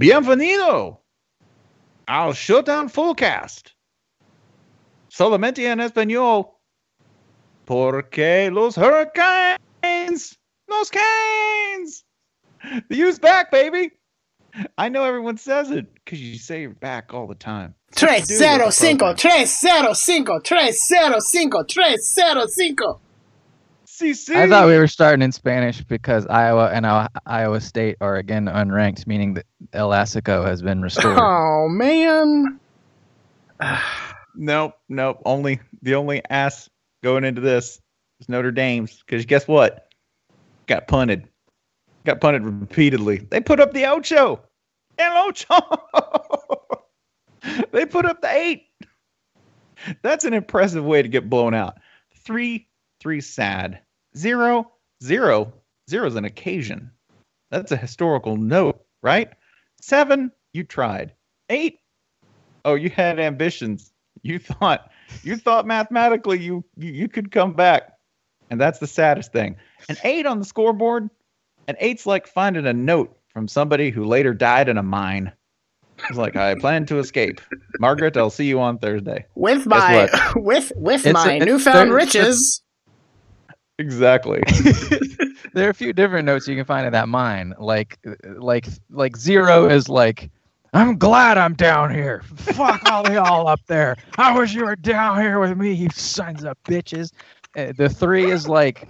Bienvenido al Shutdown Fullcast. Solamente en español. Porque los Hurricanes, los Canes, the U's back, baby. I know everyone says it because you say you're back all the time. Tres zero cinco, tres zero cinco, tres zero cinco, tres zero cinco. CC. I thought we were starting in Spanish because Iowa and Iowa, Iowa State are again unranked, meaning that El Assico has been restored. Oh man. Nope, nope. Only the only ass going into this is Notre Dame's because guess what? Got punted. Got punted repeatedly. They put up the Ocho. El Ocho. they put up the eight. That's an impressive way to get blown out. Three, three sad. Zero, zero. Zero is an occasion. That's a historical note, right? Seven, you tried. Eight, oh, you had ambitions. You thought you thought mathematically you, you you could come back. And that's the saddest thing. An eight on the scoreboard, an eight's like finding a note from somebody who later died in a mine. It's like I plan to escape. Margaret, I'll see you on Thursday. With my with with It's- my it's- newfound riches. Exactly. there are a few different notes you can find in that mine. Like, like, like zero is like, I'm glad I'm down here. Fuck all y'all up there. I wish you were down here with me, you sons of bitches. Uh, the three is like,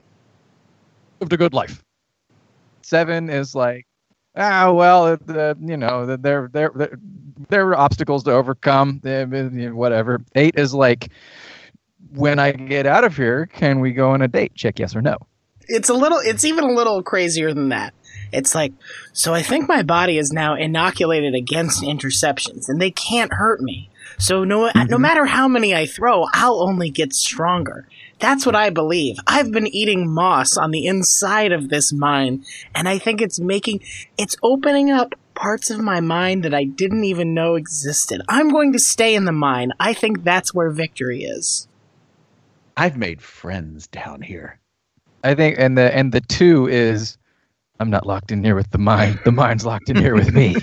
lived a good life. Seven is like, ah, well, uh, the you know, the, there, there, there, are obstacles to overcome. eh, eh, Whatever. Eight is like, when I get out of here, can we go on a date? Check yes or no. It's a little it's even a little crazier than that. It's like, so I think my body is now inoculated against interceptions and they can't hurt me. So no no mm-hmm. matter how many I throw, I'll only get stronger. That's what I believe. I've been eating moss on the inside of this mine, and I think it's making it's opening up parts of my mind that I didn't even know existed. I'm going to stay in the mine. I think that's where victory is. I've made friends down here. I think, and the and the two is, I'm not locked in here with the mind. The mind's locked in here with me.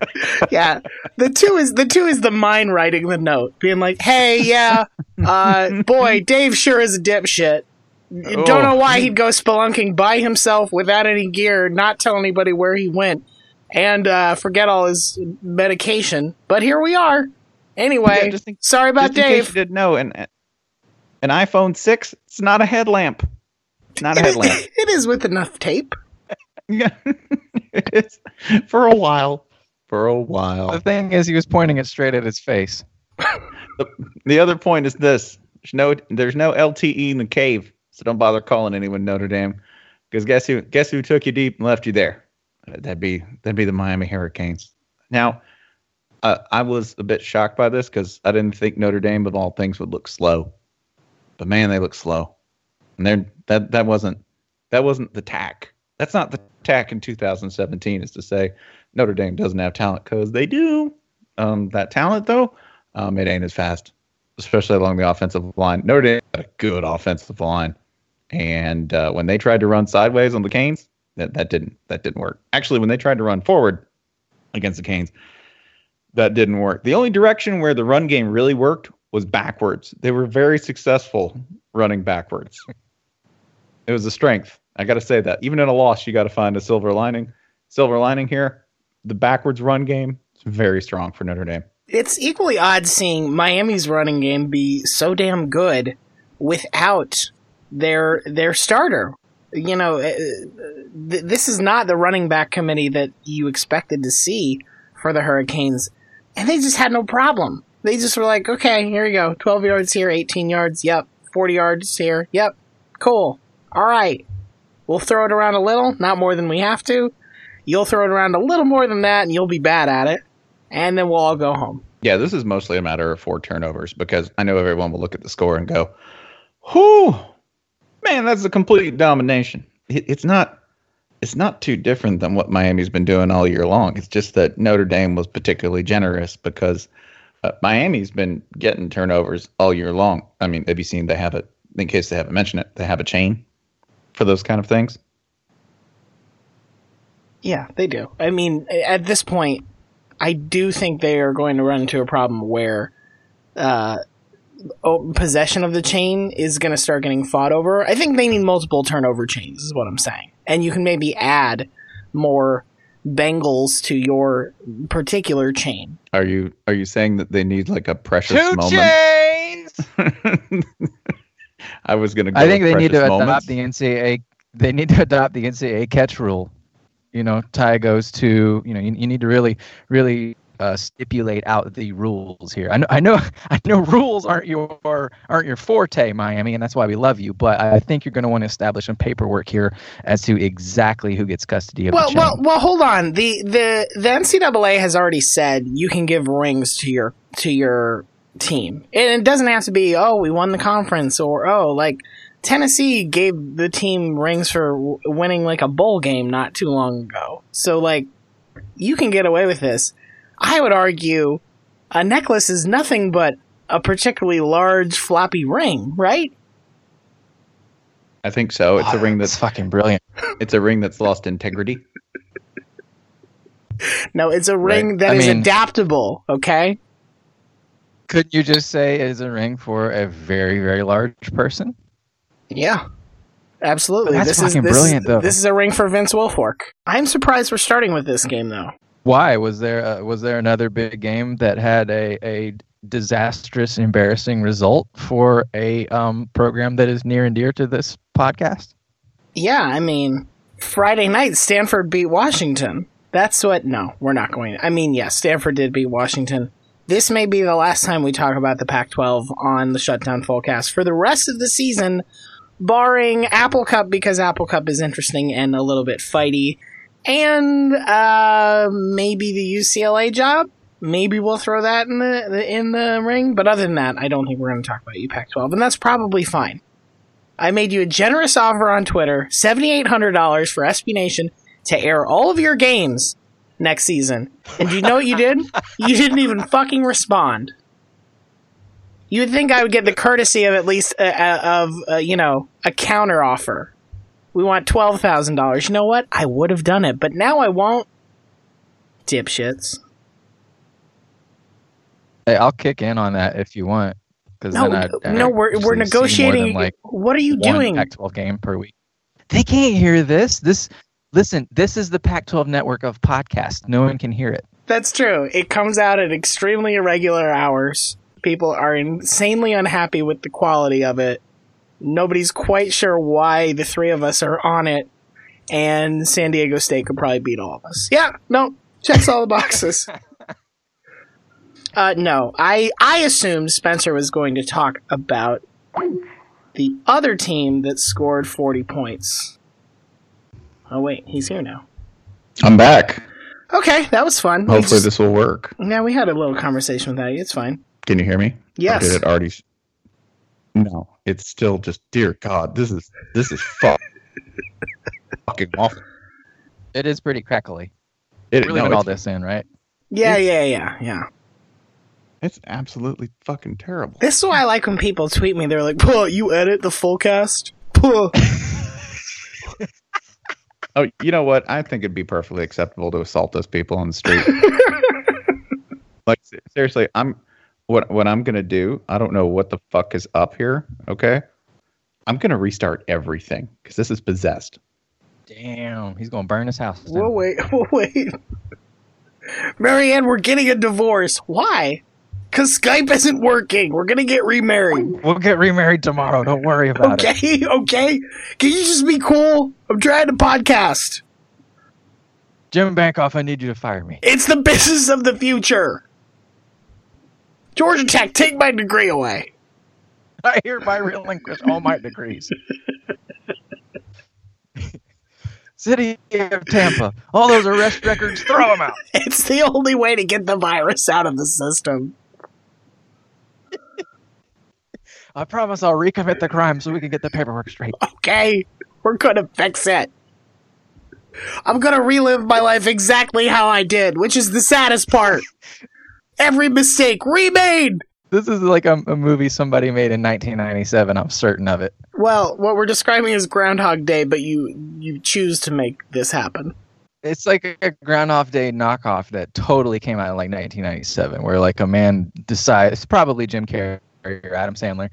yeah. The two is the two is the mind writing the note, being like, "Hey, yeah, uh, boy, Dave sure is a dipshit. Don't know why he'd go spelunking by himself without any gear, not tell anybody where he went, and uh, forget all his medication. But here we are. Anyway, Yeah, just in- sorry about Just in case you Dave. didn't know, an an iPhone six, it's not a headlamp. It's not a headlamp. it is with enough tape. yeah, it's for a while. For a while. the thing is, he was pointing it straight at his face. The other point is this: there's no there's no LTE in the cave, so don't bother calling anyone Notre Dame, because guess who guess who took you deep and left you there? That'd be that'd be the Miami Hurricanes. Now, uh, I was a bit shocked by this because I didn't think Notre Dame of all things would look slow, but man, they look slow, and they're that that wasn't that wasn't the tack. That's not the tack in 2017. Is to say Notre Dame doesn't have talent because they do. Um, that talent though, um, it ain't as fast, especially along the offensive line. Notre Dame had a good offensive line, and uh, when they tried to run sideways on the Canes, that that didn't that didn't work. Actually, when they tried to run forward against the Canes, that didn't work. The only direction where the run game really worked was backwards. They were very successful running backwards. It was a strength. I got to say that. Even in a loss, you got to find a silver lining. Silver lining here, the backwards run game is very strong for Notre Dame. It's equally odd seeing Miami's running game be so damn good without their their starter. You know, uh, th- this is not the running back committee that you expected to see for the Hurricanes, and they just had no problem. They just were like, okay, here you go, twelve yards here, eighteen yards, yep, forty yards here, yep, cool, all right. We'll throw it around a little, not more than we have to. You'll throw it around a little more than that, and you'll be bad at it, and then we'll all go home. Yeah, this is mostly a matter of four turnovers because I know everyone will look at the score and go, "Whoo, man, that's a complete domination." It, it's not. It's not too different than what Miami's been doing all year long. It's just that Notre Dame was particularly generous because uh, Miami's been getting turnovers all year long. I mean, have you seen they have it? In case they haven't mentioned it, they have a chain for those kind of things. Yeah, they do. I mean, at this point, I do think they are going to run into a problem where uh, possession of the chain is going to start getting fought over. I think they need multiple turnover chains, is what I'm saying. And you can maybe add more bangles to your particular chain. Are you are you saying that they need like a precious Two moment? chains. I was gonna. Go I think they need to precious adopt the NCAA. They need to adopt the NCAA catch rule. You know, tie goes to you know you, you need to really really uh, stipulate out the rules here. I know I know I know rules aren't your aren't your forte, Miami, and that's why we love you. But I think you're going to want to establish some paperwork here as to exactly who gets custody of Well, well, well. Hold on. the the The NCAA has already said you can give rings to your to your team, and it doesn't have to be oh we won the conference or oh like Tennessee gave the team rings for w- winning like a bowl game not too long ago. So like you can get away with this. I would argue a necklace is nothing but a particularly large floppy ring, right? I think so. It's a ah, ring that's that's fucking brilliant. it's a ring that's lost integrity. No, it's a ring that I is mean- adaptable. Okay. Couldn't you just say it's a ring for a very very large person? Yeah. Absolutely. That's this fucking is, this brilliant, though. This is a ring for Vince Wilfork. I'm surprised we're starting with this game, though. Why was there was there another big game that had a, a disastrous, embarrassing result for a um, program that is near and dear to this podcast? Yeah, I mean, Friday night, Stanford beat Washington. That's what. No, we're not going. I mean, yes, Stanford did beat Washington. This may be the last time we talk about the Pac 12 on the Shutdown Fullcast for the rest of the season, barring Apple Cup, because Apple Cup is interesting and a little bit fighty. And uh, maybe the UCLA job. Maybe we'll throw that in the, in the ring. But other than that, I don't think we're going to talk about you Pac-12, and that's probably fine. I made you a generous offer on Twitter, $7,800 for SB Nation to air all of your games next season. And do you know what you did? You didn't even fucking respond. You would think I would get the courtesy of at least of uh, you know a counter offer. We want twelve thousand dollars. You know what? I would have done it, but now I won't. Dipshits. Hey, I'll kick in on that if you want. Because No, then I'd, no, we're we're actually see more than, negotiating. like what are you doing? Pac-12 game per week. They can't hear this. This listen. This is the Pac-12 network of podcasts. No one can hear it. That's true. It comes out at extremely irregular hours. People are insanely unhappy with the quality of it. Nobody's quite sure why the three of us are on it, and San Diego State could probably beat all of us. Yeah, no, checks all the boxes. uh, no, I I assumed Spencer was going to talk about the other team that scored forty points. Oh wait, he's here now. I'm back. Okay, that was fun. Hopefully just- this will work. yeah, we had a little conversation with you. It's fine. Can you hear me? Or Yes. Did it already? No, it's still just. Dear God, this is this is fuck, fucking awful. It is pretty crackly. It, We're no, leaving all this in, right? Yeah, It's- yeah, yeah, yeah. it's absolutely fucking terrible. This is why I like when people tweet me. They're like, "Puh, you edit the full cast." Puh. Oh, you know what? I think it'd be perfectly acceptable to assault those people on the street. like seriously, I'm what what I'm gonna do. I don't know what the fuck is up here. Okay, I'm gonna restart everything because this is possessed. Damn, he's gonna burn his house. down. Whoa, wait, whoa, wait. Marianne, we're getting a divorce. Why? Because Skype isn't working. We're gonna get remarried. We'll get remarried tomorrow. Don't worry about it. Okay, okay. Can you just be cool? I'm trying to podcast. Jim Bankoff, I need you to fire me. It's the business of the future. Georgia Tech, take my degree away. I hereby relinquish all my degrees. City of Tampa, all those arrest records, throw them out. It's the only way to get the virus out of the system. I promise I'll recommit the crime so we can get the paperwork straight. Okay? We're gonna fix it. I'm gonna relive my life exactly how I did, which is the saddest part. Every mistake remade! This is like a, a movie somebody made in 1997. I'm certain of it. Well, what we're describing is Groundhog Day, but you you choose to make this happen. it's like a Groundhog Day knockoff that totally came out in like 1997, where like a man decides, probably Jim Carrey or Adam Sandler,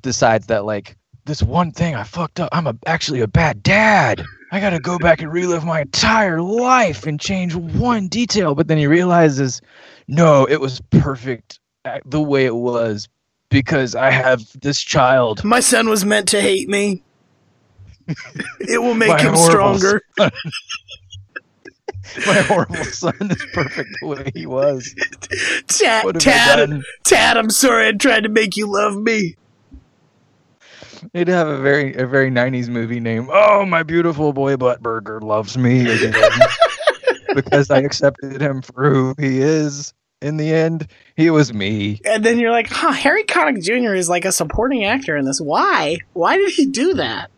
decides that like this one thing I fucked up. I'm a, actually a bad dad. I gotta go back and relive my entire life and change one detail. But then he realizes, no, it was perfect uh, the way it was because I have this child. My son was meant to hate me. it will make him stronger. My horrible son is perfect the way he was. Tad, Tad. Tad, I'm sorry I tried to make you love me. They'd have a very a very '90s movie name. Oh, my beautiful boy Buttburger loves me again because I accepted him for who he is. In the end, he was me. And then you're like, huh, Harry Connick Jr. is like a supporting actor in this. Why? Why did he do that?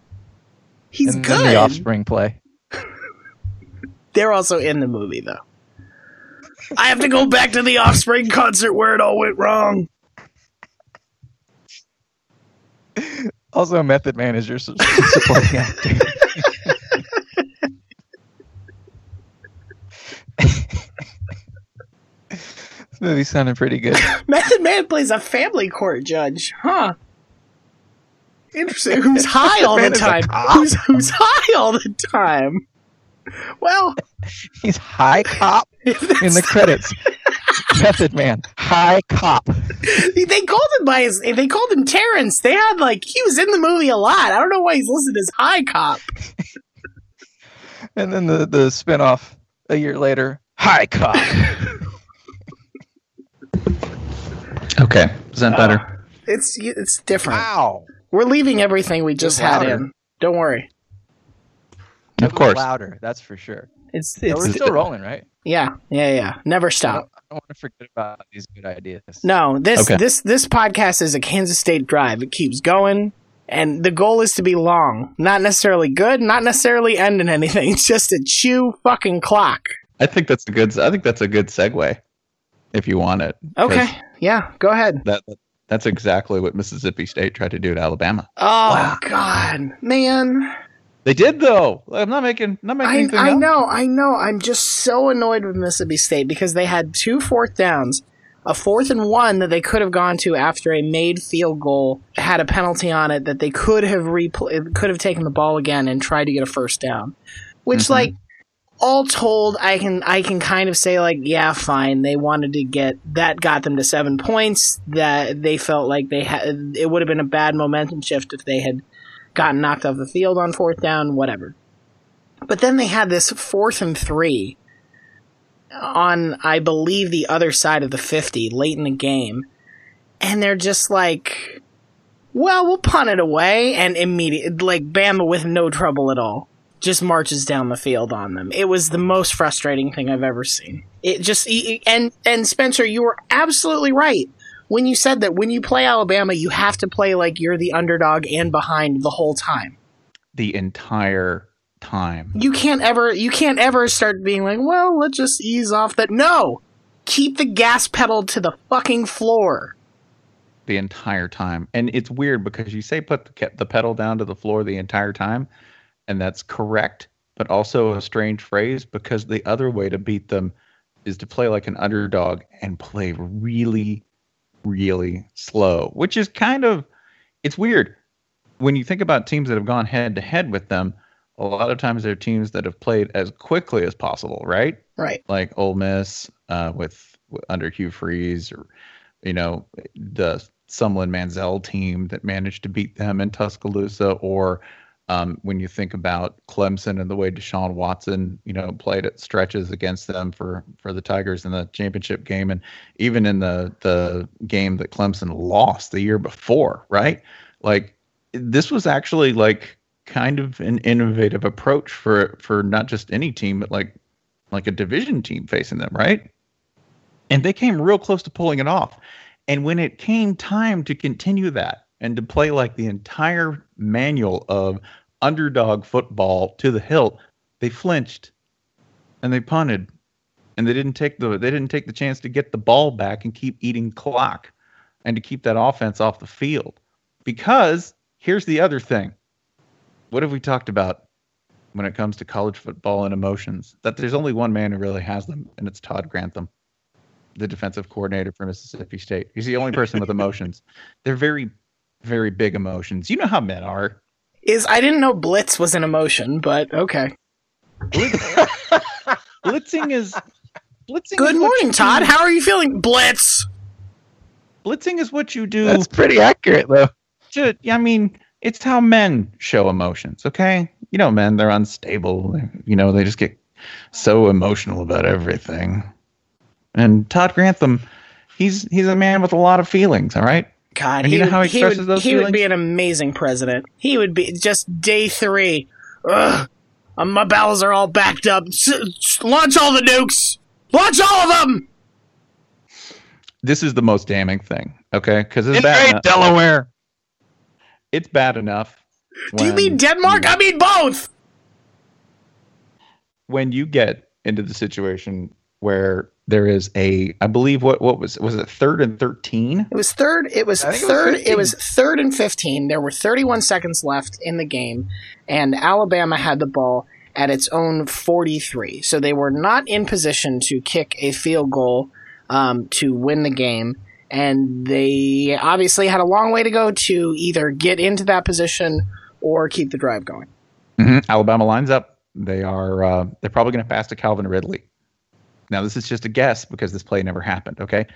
He's and good. the Offspring play. They're also in the movie, though. I have to go back to the Offspring concert where it all went wrong. Also, Method Man is your supporting actor. This movie sounded pretty good. Method Man plays a family court judge, huh? Interesting. Who's high all the Man is a time? Who's who's high all the time? Well, He's high cop in the credits. Method Man, high cop. they called him by his. They called him Terrence. They had like he was in the movie a lot. I don't know why he's listed as high cop. And then the the spinoff a year later, high cop. Okay, is that better? Uh, It's it's different. Wow. We're leaving everything we just It had louder. in. Don't worry. of course. louder. That's for sure. It's Yeah, we're it's still rolling, right? yeah yeah yeah. Never I stop. don't, I don't want to forget about these good ideas. No, this Okay. this this podcast is a Kansas State drive. It keeps going, and the goal is to be long, not necessarily good, not necessarily end in anything. It's just a chew fucking clock. I think that's a good. I think that's a good segue, if you want it. Okay, yeah, go ahead. That that's exactly what Mississippi State tried to do to Alabama. Oh God, man. They did though. I'm not making not making I, anything I up. know, I know. I'm just so annoyed with Mississippi State because they had two fourth downs, a fourth and one that they could have gone to after a made field goal had a penalty on it that they could have repl- could have taken the ball again and tried to get a first down. Which, Mhm. like, all told, I can I can kind of say like, yeah, fine. They wanted to get that got them to seven points. That they felt like they had it would have been a bad momentum shift if they had gotten knocked off the field on fourth down, whatever. But then they had this fourth and three on, I believe, the other side of the 50 late in the game. And they're just like, well, we'll punt it away. And immediate, like, Bama with no trouble at all just marches down the field on them. It was the most frustrating thing I've ever seen. It just, and, and Spencer, you were absolutely right when you said that when you play Alabama, you have to play like you're the underdog and behind the whole time. The entire time. You can't ever you can't ever start being like, well, let's just ease off that. No, keep the gas pedal to the fucking floor. the entire time. And it's weird because you say put the, the pedal down to the floor the entire time, and that's correct, but also a strange phrase because the other way to beat them is to play like an underdog and play really, really slow, which is kind of it's weird when you think about teams that have gone head to head with them. A lot of times they're teams that have played as quickly as possible, right? Right. like Ole Miss uh, with, with under Hugh Freeze, or you know the Sumlin Manziel team that managed to beat them in Tuscaloosa, or um, when you think about Clemson and the way Deshaun Watson, you know, played at stretches against them for for the Tigers in the championship game, and even in the the game that Clemson lost the year before, right? Like this was actually like kind of an innovative approach for for not just any team, but like like a division team facing them, right? And they came real close to pulling it off. And when it came time to continue that and to play like the entire manual of underdog football to the hilt, they flinched and they punted and they didn't take the they didn't take the chance to get the ball back and keep eating clock and to keep that offense off the field. Because here's the other thing. What have we talked about when it comes to college football and emotions that there's only one man who really has them, and it's Todd Grantham, the defensive coordinator for Mississippi State. He's the only person with emotions. They're very, very big emotions. You know how men are. Is I didn't know blitz was an emotion, but okay. Blitzing is blitzing. Good is morning, Todd. do- How are you feeling? Blitz. Blitzing is what you do That's pretty accurate though. to, I mean, it's how men show emotions, okay? You know, men, they're unstable. They're- You know, they just get so emotional about everything. And Todd Grantham, he's he's a man with a lot of feelings, all right? God, And he, you know would, how he he, expresses would, those he would be an amazing president. He would be just day three. Ugh, uh, my bowels are all backed up. S- s- launch all the nukes. Launch all of them. This is the most damning thing, okay? Because it's bad. great Delaware. It's bad enough. Do you mean Denmark? I mean both. when you get into the situation where there is a, I believe what what was was it third and thirteen? It was third. It was I think it was third. it was third and fifteen. There were 31 seconds left in the game, and Alabama had the ball at its own 43. So they were not in position to kick a field goal um, to win the game, and they obviously had a long way to go to either get into that position or keep the drive going. Alabama lines up. They are uh, they're probably going to pass to Calvin Ridley. Now this is just a guess because this play never happened. Okay,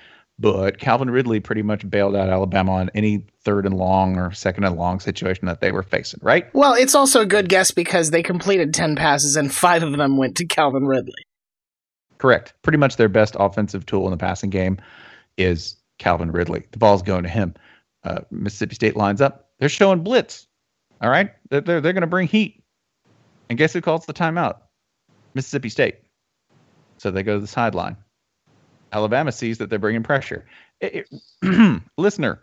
but Calvin Ridley pretty much bailed out Alabama on any third and long or second and long situation that they were facing. Right? Well, it's also a good guess because they completed 10 passes and five of them went to Calvin Ridley. Correct. Pretty much their best offensive tool in the passing game is Calvin Ridley. The ball's going to him. Uh, Mississippi State lines up. They're showing blitz. All right, they're they're, they're going to bring heat. And guess who calls the timeout? Mississippi State. So they go to the sideline. Alabama sees that they're bringing pressure. It- it- listener,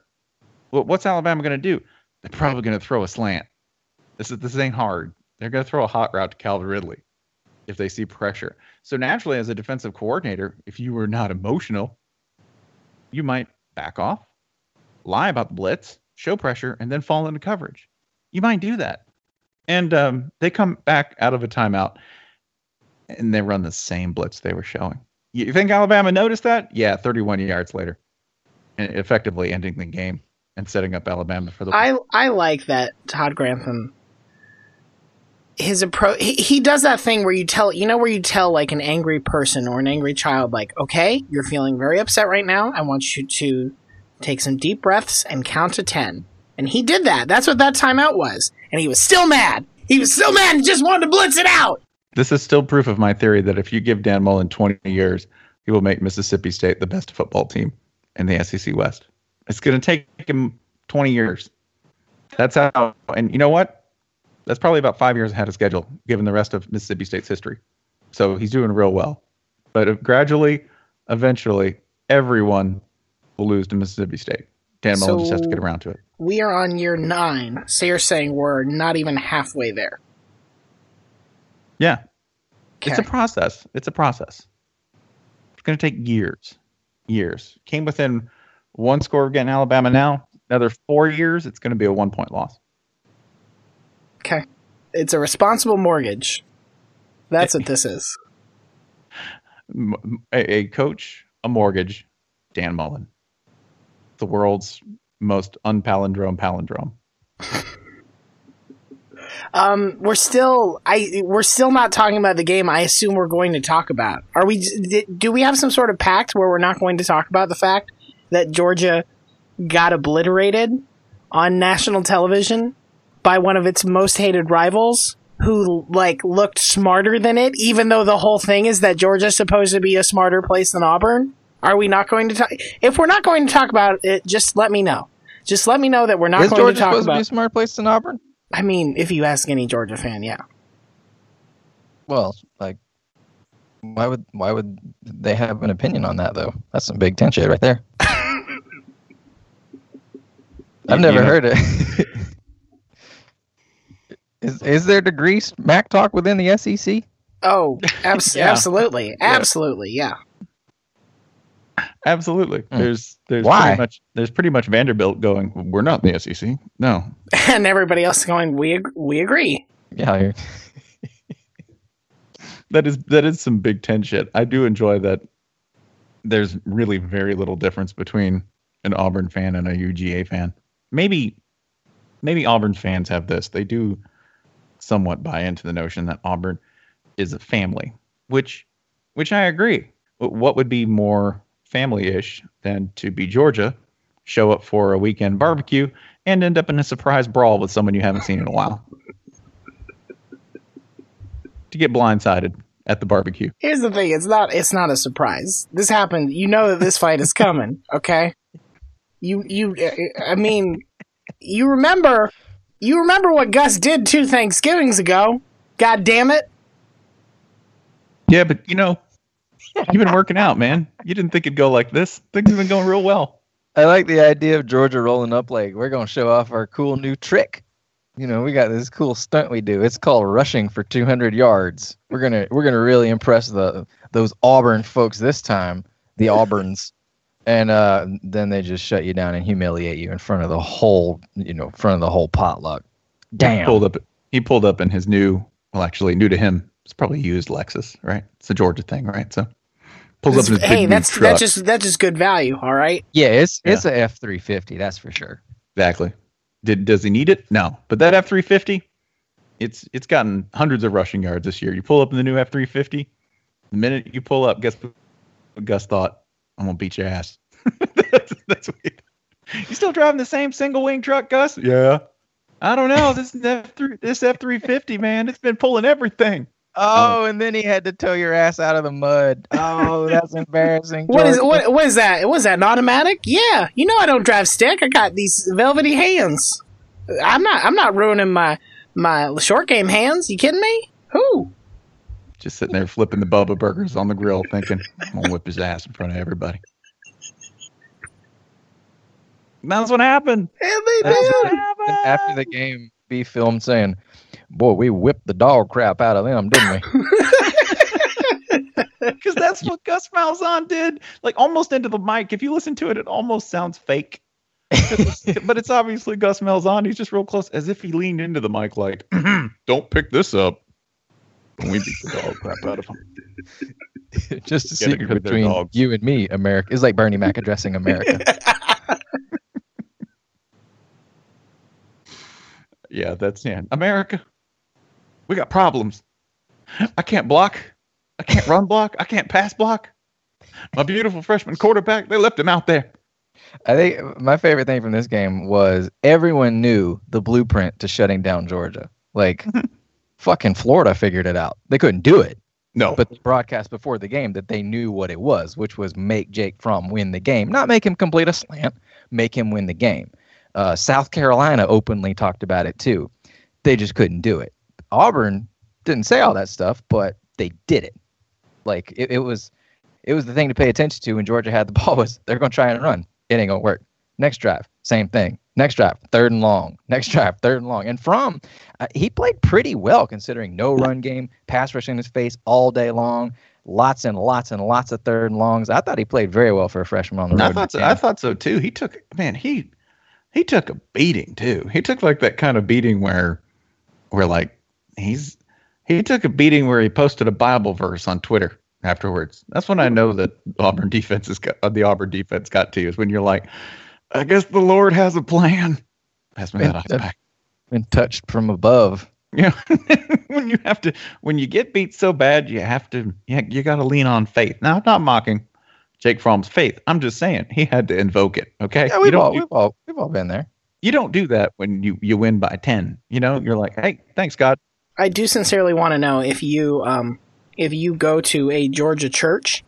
what, what's Alabama going to do? They're probably going to throw a slant. This is this ain't hard. They're going to throw a hot route to Calvin Ridley if they see pressure. So naturally, as a defensive coordinator, if you were not emotional, you might back off, lie about the blitz, show pressure, and then fall into coverage. You might do that. And um, they come back out of a timeout and they run the same blitz they were showing. You think Alabama noticed that? Yeah, 31 yards later, and effectively ending the game and setting up Alabama for the I I like that Todd Grantham. His approach, he, he does that thing where you tell, you know, where you tell like an angry person or an angry child, like, okay, you're feeling very upset right now. I want you to take some deep breaths and count to 10. And he did that. That's what that timeout was. And he was still mad. He was still mad and just wanted to blitz it out. This is still proof of my theory that if you give Dan Mullen 20 years, he will make Mississippi State the best football team in the SEC West. It's going to take him 20 years. That's how, and you know what? That's probably about five years ahead of schedule, given the rest of Mississippi State's history. So he's doing real well. But gradually, eventually, everyone will lose to Mississippi State. Dan Mullen just has to get around to it. We are on year nine. So you're saying we're not even halfway there. Yeah, it's a process. It's a process. It's going to take years, years. Came within one score of getting Alabama now. Another four years, it's going to be a one point loss. Okay. It's a responsible mortgage. That's what this is. A coach, a mortgage, Dan Mullen, the world's most unpalindrome palindrome. Um, we're still I we're still not talking about the game. I assume we're going to talk about. Are we? Do we have some sort of pact where we're not going to talk about the fact that Georgia got obliterated on national television by one of its most hated rivals, who like looked smarter than it, even though the whole thing is that Georgia's supposed to be a smarter place than Auburn? Are we not going to talk? If we're not going to talk about it, just let me know. Just let me know that we're not Is going Georgia to talk supposed to be a smart place than Auburn? I mean, if you ask any Georgia fan, yeah. Well, like, why would why would they have an opinion on that though? That's some big tension right there. I've You- never you know- heard it. Is is there degree smack talk within the SEC? Oh, abs- Yeah. absolutely, absolutely, yeah. Absolutely. Hmm. There's there's Why? pretty much there's pretty much Vanderbilt going. We're not the SEC. No, And everybody else going, we ag- we agree. Yeah, that is that is some Big Ten shit. I do enjoy that. There's really very little difference between an Auburn fan and a UGA fan. Maybe, maybe Auburn fans have this. They do somewhat buy into the notion that Auburn is a family, which, which I agree. What would be more family-ish than to be Georgia, show up for a weekend barbecue, and end up in a surprise brawl with someone you haven't seen in a while? to get blindsided at the barbecue. Here's the thing: it's not it's not a surprise. This happened. You know that this fight is coming. Okay. You you. I mean, you remember you remember what Gus did two Thanksgivings ago. God damn it. Yeah, but you know, you've been working out, man. You didn't think it'd go like this. Things have been going real well. I like the idea of Georgia rolling up like we're gonna show off our cool new trick. You know, we got this cool stunt we do. It's called rushing for 200 yards. We're gonna we're gonna really impress the those Auburn folks this time, the Auburns, and uh, then they just shut you down and humiliate you in front of the whole you know front of the whole potluck. He Damn. pulled up. He pulled up in his new. Well, actually, new to him. It's probably used Lexus, right? It's a Georgia thing, right? So pulls up in his big hey, new that's truck. that's just that's just good value. All right. Yeah, it's it's a F three fifty. That's for sure. Exactly. Did does he need it? No. But that F three fifty, it's it's gotten hundreds of rushing yards this year. You pull up in the new F three fifty, the minute you pull up, guess what Gus thought? I'm gonna beat your ass. that's, that's what you still driving the same single wing truck, Gus? Yeah. I don't know. This F three this F three fifty, man, it's been pulling everything. Oh, oh, and then he had to tow your ass out of the mud. Oh, that's embarrassing. What is Georgia. what what is that? Was that an automatic? Yeah. You know I don't drive stick. I got these velvety hands. I'm not I'm not ruining my my short game hands. You kidding me? Who? Just sitting there flipping the Bubba burgers on the grill, thinking, I'm gonna whip his ass in front of everybody. That's what happened. And they That's did. what happened. After the game, be filmed saying, "Boy, we whipped the dog crap out of them, didn't we?" Because that's what Gus Malzahn did. Like almost into the mic. If you listen to it, it almost sounds fake. it's- but it's obviously Gus Malzahn. He's just real close, as if he leaned into the mic, like, "Don't pick this up." And we beat the dog crap out of him. Just a Gotta secret agree with their between you and me, America. It's like Bernie Mac addressing America. Yeah, that's yeah. America, we got problems. I can't block. I can't run block. I can't pass block. My beautiful freshman quarterback, they left him out there. I think my favorite thing from this game was everyone knew the blueprint to shutting down Georgia. Like, fucking Florida figured it out. They couldn't do it, No, but they broadcast before the game that they knew what it was, which was make Jake Fromm win the game, not make him complete a slant, make him win the game. Uh, South Carolina openly talked about it too. They just couldn't do it. Auburn didn't say all that stuff, but they did it. Like it, it was, it was the thing to pay attention to when Georgia had the ball. Was they're going to try and run? It ain't gonna work. Next drive, same thing. Next drive, third and long. Next drive, third and long. And Fromm uh, he played pretty well considering no run game, pass rush in his face all day long, lots and lots and lots of third and longs. I thought he played very well for a freshman on the road. I thought so, I thought so too. He took man, he he took a beating too. He took like that kind of beating where where like he's he took a beating where he posted a Bible verse on Twitter afterwards. That's when I know that Auburn defense is got, uh, the Auburn defense got to you is when you're like, I guess the Lord has a plan. Pass me that ice Yeah. pack. been touched from above. Yeah, when you have to, when you get beat so bad, you have to, you, you got to lean on faith. Now, I'm not mocking Jake Fromm's faith. I'm just saying he had to invoke it. Okay, Yeah, we've don't, all, you, we've all we've all been there. you don't do that when you you win by ten. You know, you're like, hey, thanks God. I do sincerely want to know if you um if you go to a Georgia church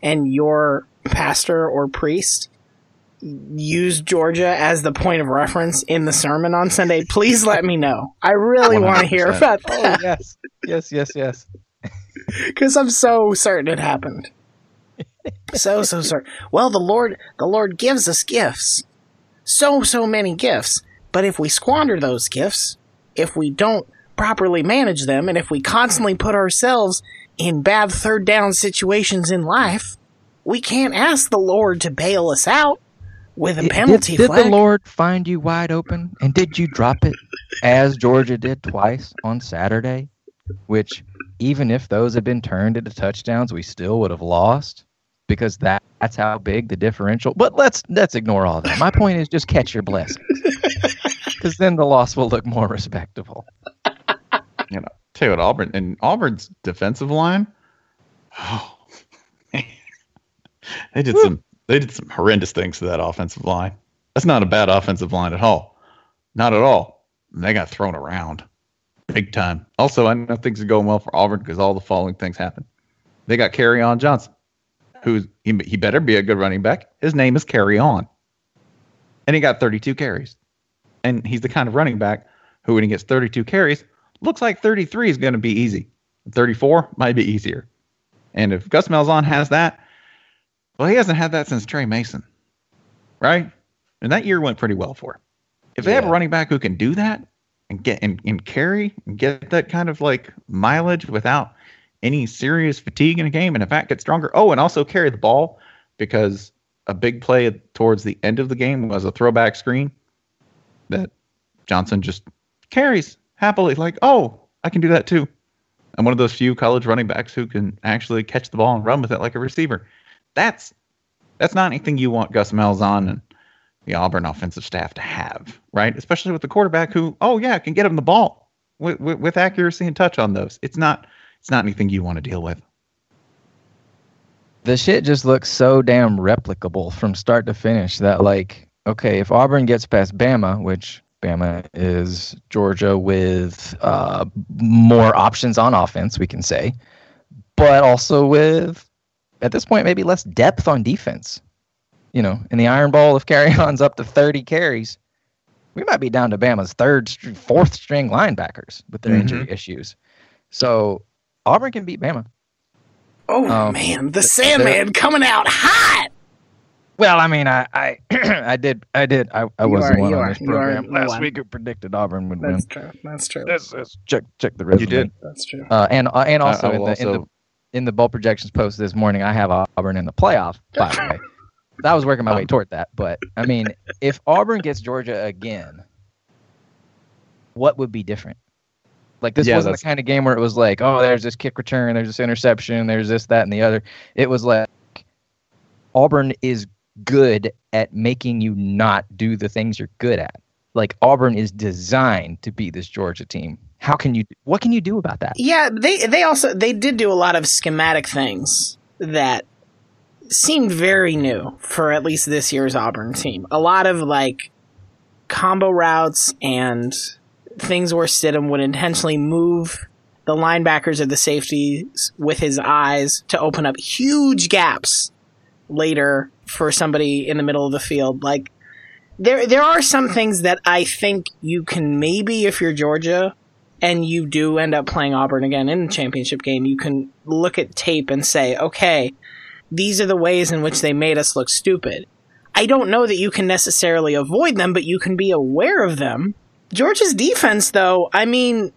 and your pastor or priest use Georgia as the point of reference in the sermon on Sunday, please let me know. I really want to hear 100%. about Oh that yes, yes, yes, yes. because I'm so certain it happened. So so certain. Well, the Lord the Lord gives us gifts, so so many gifts. But if we squander those gifts, if we don't properly manage them, and if we constantly put ourselves in bad third down situations in life, we can't ask the Lord to bail us out with a Did- penalty did, flag. the Lord find you wide open, and did you drop it as Georgia did twice on Saturday? Which even if those had been turned into touchdowns, we still would have lost because that, that's how big the differential. But let's let's ignore all that. My point is just catch your blessings, because then the loss will look more respectable. You know, tell you what, Auburn and Auburn's defensive line. Oh, they did some they did some horrendous things to that offensive line. That's not a bad offensive line at all. Not at all. They got thrown around big time. Also, I know things are going well for Auburn because all the following things happened. They got Kerryon Johnson, who's he, he better be a good running back. His name is Carry On. and he got 32 carries. And he's the kind of running back who, when he gets 32 carries, looks like 33 is going to be easy. 34 might be easier. And if Gus Malzahn has that, well, he hasn't had that since Tre Mason, right? And that year went pretty well for him. If they have a running back who can do that and get and, and carry and get that kind of like mileage without any serious fatigue in a game, and in fact get stronger. Oh, and also carry the ball because a big play towards the end of the game was a throwback screen that Johnson just carries happily, like, oh, I can do that too. I'm one of those few college running backs who can actually catch the ball and run with it like a receiver. That's that's not anything you want Gus Malzahn and the Auburn offensive staff to have, right? Especially with the quarterback who, oh yeah, can get him the ball with, with, with accuracy and touch on those. It's not it's not anything you want to deal with. the shit just looks so damn replicable from start to finish that like okay if auburn gets past bama which bama is georgia with uh, more options on offense we can say but also with at this point maybe less depth on defense you know in the iron bowl if Kerryon's up to 30 carries we might be down to bama's third str- fourth string linebackers with their Mhm. injury issues so auburn can beat bama Oh Um, man, the Sandman coming out hot. Well, I mean, I, I, I did, I did, I, I You was are- the one on are- this program last one. week who predicted Auburn would win. That's true. That's true. Let's, let's check, check the resume. You did. That's true. Uh, and uh, and also, I in, will the, in the also- in the bowl projections post this morning, I have Auburn in the playoff. By the way, I was working my way toward that. But I mean, if Auburn gets Georgia again, what would be different? Like this Yeah, wasn't the kind of game where it was like, oh, there's this kick return, there's this interception, there's this, that, and the other. It was like Auburn is good at making you not do the things you're good at. Like Auburn is designed to beat this Georgia team. How can you? What can you do about that? Yeah, they they also they did do a lot of schematic things that seemed very new for at least this year's Auburn team. A lot of like combo routes and things where Stidham would intentionally move the linebackers or the safeties with his eyes to open up huge gaps later for somebody in the middle of the field. Like there there are some things that I think you can maybe if you're Georgia and you do end up playing Auburn again in the championship game, you can look at tape and say, okay, these are the ways in which they made us look stupid. I don't know that you can necessarily avoid them, but you can be aware of them. Georgia's defense, though, I mean,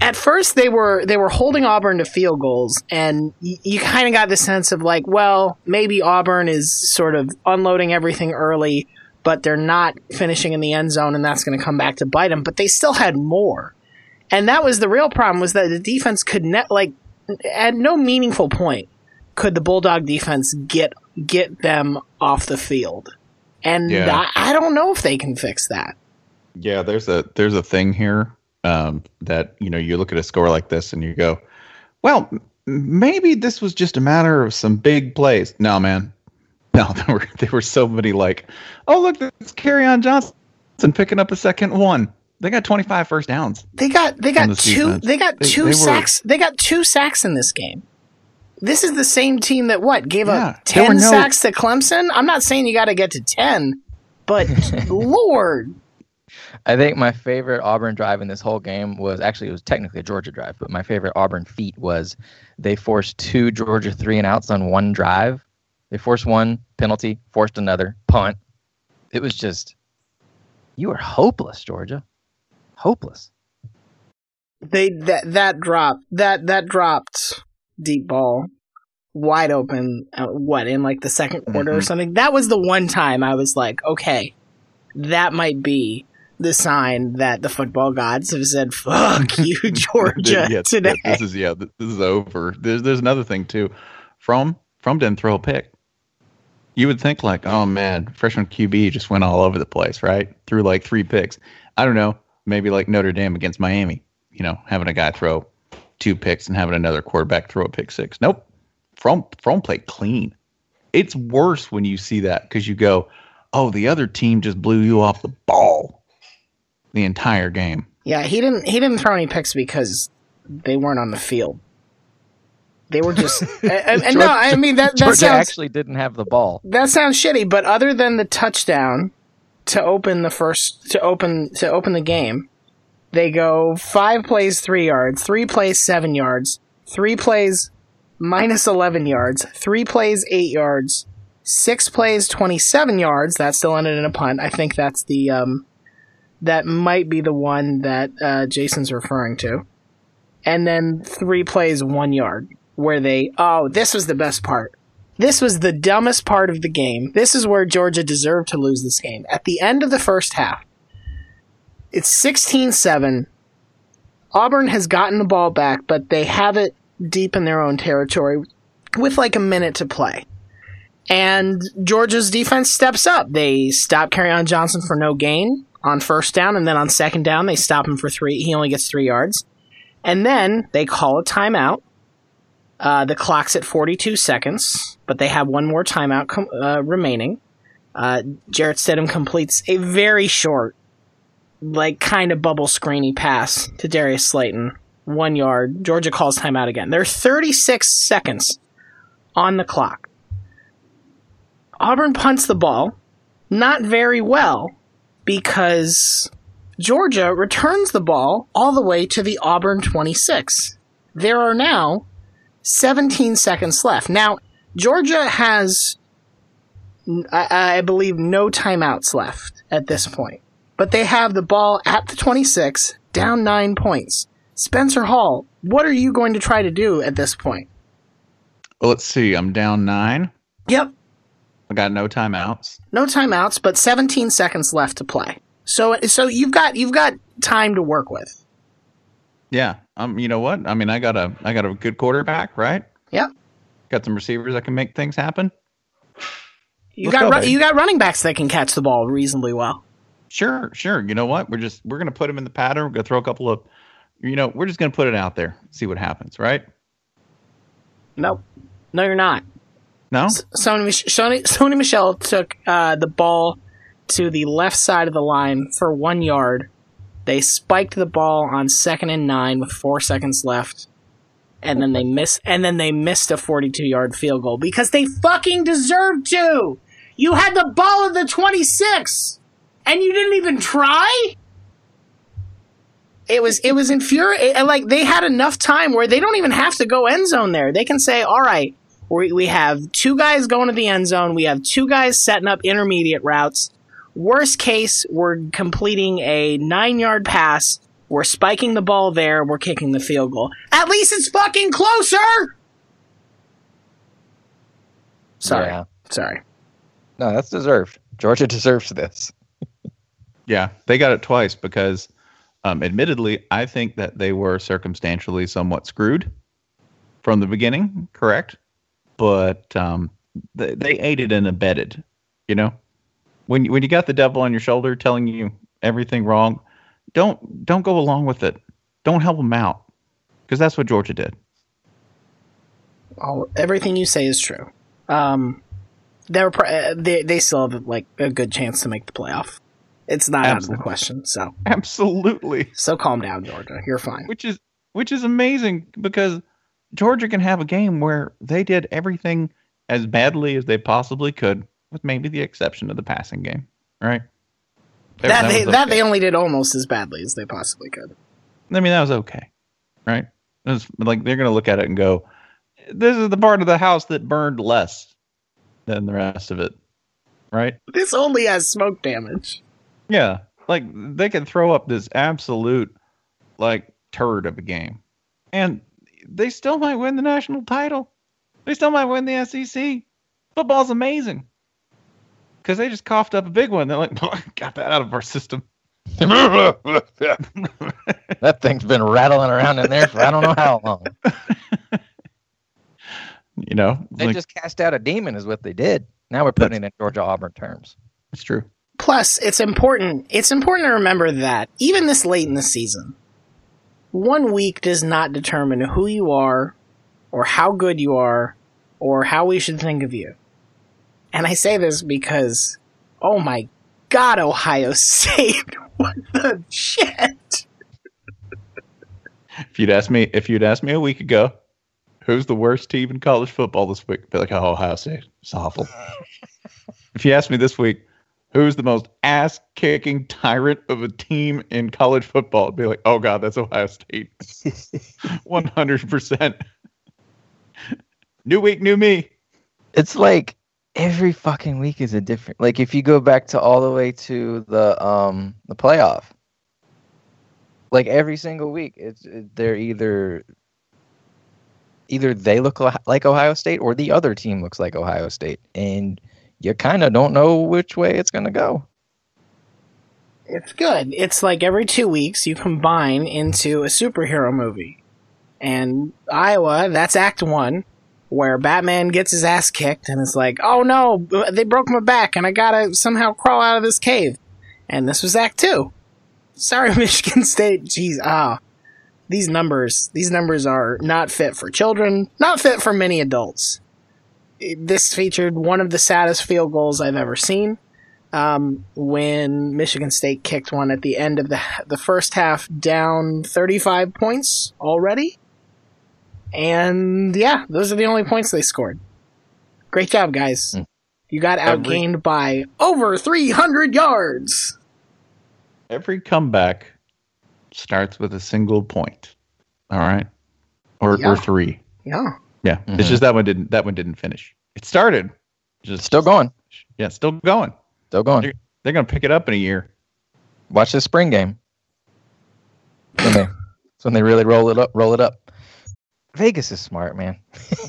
at first they were they were holding Auburn to field goals, and y- you kind of got the sense of like, well, maybe Auburn is sort of unloading everything early, but they're not finishing in the end zone, and that's going to come back to bite them. But they still had more. And that was the real problem was that the defense could net like at no meaningful point could the Bulldog defense get get them off the field. And Yeah. I, I don't know if they can fix that. Yeah, there's a there's a thing here um, that you know you look at a score like this and you go, well, maybe this was just a matter of some big plays. No, man, no, there were there were so many like, oh look, it's Kerryon Johnson picking up a second one. They got 25 first downs. They got they got this two defense. they got They- two they were- sacks they got two sacks in this game. This is the same team that what gave Yeah, up ten no- sacks to Clemson. I'm not saying you got to get to ten, but Lord, I think my favorite Auburn drive in this whole game was actually it was technically a Georgia drive, but my favorite Auburn feat was they forced two Georgia three and outs on one drive. They forced one penalty, forced another punt. It was just you are hopeless, Georgia, hopeless. they that that dropped that that dropped deep ball wide open uh, what in like the second quarter or Mhm. something that was the one time i was like okay that might be the sign that the football gods have said, "Fuck you, Georgia." yeah, today, this is yeah, this is over. There's there's another thing too. Fromm Fromm didn't throw a pick. You would think like, oh man, freshman QB just went all over the place, right? Threw like three picks. I don't know, maybe like Notre Dame against Miami. You know, having a guy throw two picks and having another quarterback throw a pick six. Nope. Fromm Fromm play clean. It's worse when you see that because you go, oh, the other team just blew you off the ball the entire game. yeah, he didn't he didn't throw any picks because they weren't on the field. They were just, and, and- and no, I mean that that Georgia sounds actually didn't have the ball. that sounds shitty. But other than the touchdown to open the first to open to open the game, they go five plays three yards, three plays seven yards, three plays minus eleven yards, three plays eight yards, six plays twenty seven yards. That still ended in a punt. I think that's the um, that might be the one that uh, Jason's referring to, and then three plays one yard where they oh this was the best part. This was the dumbest part of the game. This is where Georgia deserved to lose this game. At the end of the first half, it's 16 7. Auburn has gotten the ball back, but they have it deep in their own territory with like a minute to play. And Georgia's defense steps up. They stop on Johnson for no gain on first down, and then on second down, they stop him for three. He only gets three yards. And then they call a timeout. Uh, the clock's at 42 seconds, but they have one more timeout com- uh, remaining. Uh, Jarrett Stidham completes a very short, like kind of bubble screeny pass to Darius Slayton, one yard. Georgia calls timeout again. There are 36 seconds on the clock. Auburn punts the ball, not very well, because Georgia returns the ball all the way to the Auburn 26. There are now 17 seconds left. Now, Georgia has, I, I believe, no timeouts left at this point. But they have the ball at the 26, down nine points. Spencer Hall, what are you going to try to do at this point? Well, let's see. I'm down nine. Yep, I got no timeouts. no timeouts, but 17 seconds left to play. So, so you've got you've got time to work with. Yeah. Um. You know what? I mean, I got a I got a good quarterback, right? Yep. Got some receivers that can make things happen. You Let's got go, ru- you got running backs that can catch the ball reasonably well. Sure, sure. You know what? We're just we're gonna put them in the pattern. We're gonna throw a couple of, you know, we're just gonna put it out there, see what happens, right? Nope. No, you're not. No. Sony, Sony, Sony Michel took uh, the ball to the left side of the line for one yard. They spiked the ball on second and nine with four seconds left, and then they miss. And then they missed a 42 yard field goal because they fucking deserved to. You had the ball at the 26, and you didn't even try. It was it was infuriating. Like they had enough time where they don't even have to go end zone there. They can say, "All right, we, we have two guys going to the end zone. We have two guys setting up intermediate routes. Worst case, we're completing a nine yard pass. We're spiking the ball there. We're kicking the field goal. At least it's fucking closer. Sorry. Yeah. Sorry. No, that's deserved. Georgia deserves this. Yeah, they got it twice because, um, admittedly, I think that they were circumstantially somewhat screwed from the beginning. Correct, but um, they, they aided and abetted. You know, when you- when you got the devil on your shoulder telling you everything wrong, don't don't go along with it. Don't help them out because that's what Georgia did. All, everything you say is true. Um, they're pr- uh, they they still have like a good chance to make the playoff. It's not out of the question. So Absolutely. so calm down, Georgia. You're fine. which is which is amazing because Georgia can have a game where they did everything as badly as they possibly could, with maybe the exception of the passing game. Right? That they, was that they only did almost as badly as they possibly could. I mean, that was okay, right? It was like they're gonna look at it and go, "This is the part of the house that burned less than the rest of it," right? This only has smoke damage. Yeah, like they can throw up this absolute like turd of a game, and they still might win the national title. They still might win the SEC. Football's amazing because they just coughed up a big one. They're like, I "Got that out of our system." that thing's been rattling around in there for I don't know how long. You know, They like, just cast out a demon, is what they did. Now we're putting it in Georgia Auburn terms. it's true. Plus, it's important. It's important to remember that even this late in the season, one week does not determine who you are, or how good you are, or how we should think of you. And I say this because, oh my God, Ohio State! What the shit? If you'd asked me, if you'd asked me a week ago, who's the worst team in college football this week, I'd be like, oh, Ohio State. It's awful. if you asked me this week, who's the most ass kicking tyrant of a team in college football, I'd be like, oh god, that's Ohio State. One hundred percent. New week, new me. It's like every fucking week is a different. Like if you go back to all the way to the um the playoff, like every single week, it's it, they're either either they look like Ohio State or the other team looks like Ohio State, and you kind of don't know which way it's gonna go. It's good. It's like every two weeks you combine into a superhero movie. And Iowa, that's Act One, where Batman gets his ass kicked and it's like, oh no, they broke my back and I gotta somehow crawl out of this cave. And this was Act Two. Sorry, Michigan State. Jeez, ah. These numbers, these numbers are not fit for children, not fit for many adults. This featured one of the saddest field goals I've ever seen um, when Michigan State kicked one at the end of the the first half, down 35 points already. And yeah, those are the only points they scored. Great job, guys. Mm. You got Every- outgained by over 300 yards. Every comeback starts with a single point. All right. Or Yeah. or three. Yeah. Yeah. It's Mhm. just that one didn't that one didn't finish. It started. Just Still going, Yeah, still going. still going. You're- They're gonna pick it up in a year. Watch this spring game. When they, it's when they really roll it up, roll it up. Vegas is smart, man.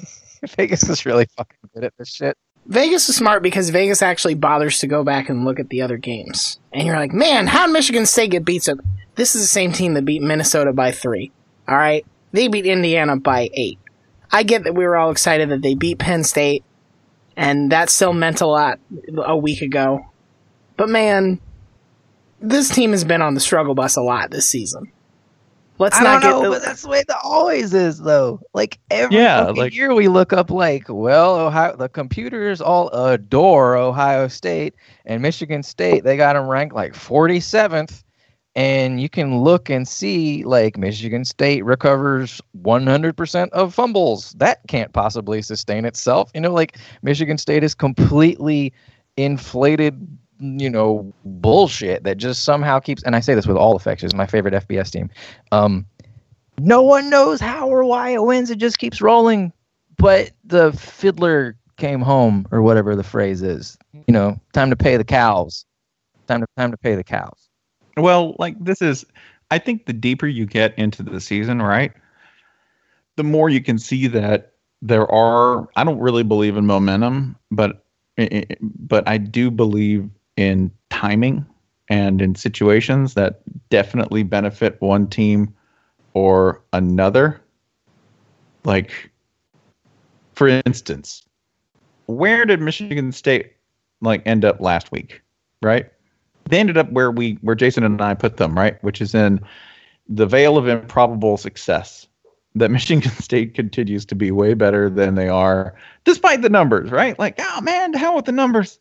Vegas is really fucking good at this shit. Vegas is smart because Vegas actually bothers to go back and look at the other games. And you're like, man, how did Michigan State get beat so? This is the same team that beat Minnesota by three. All right, they beat Indiana by eight. I get that we were all excited that they beat Penn State, and that still meant a lot a week ago. But man, this team has been on the struggle bus a lot this season. Let's I not don't get know, the, but that's the way it always is, though. Like every Yeah, like- year, we look up like, well, Ohio, the computers all adore Ohio State and Michigan State. They got them ranked like 47th, and you can look and see like Michigan State recovers 100% of fumbles. That can't possibly sustain itself. You know, like Michigan State is completely inflated you know bullshit that just somehow keeps and i say this with all affection is my favorite fbs team. Um no one knows how or why it wins it just keeps rolling. But the fiddler came home or whatever the phrase is you know time to pay the cows. Time to time to pay the cows. Well, like this is, I think the deeper you get into the season, right, the more you can see that there are. I don't really believe in momentum, but but I do believe in timing and in situations that definitely benefit one team or another. Like, for instance, where did Michigan State like end up last week? Right? they ended up where we where Jason and I put them, right? Which is in the veil of improbable success. That Michigan State continues to be way better than they are, despite the numbers, right? Like, oh man, to hell with the numbers.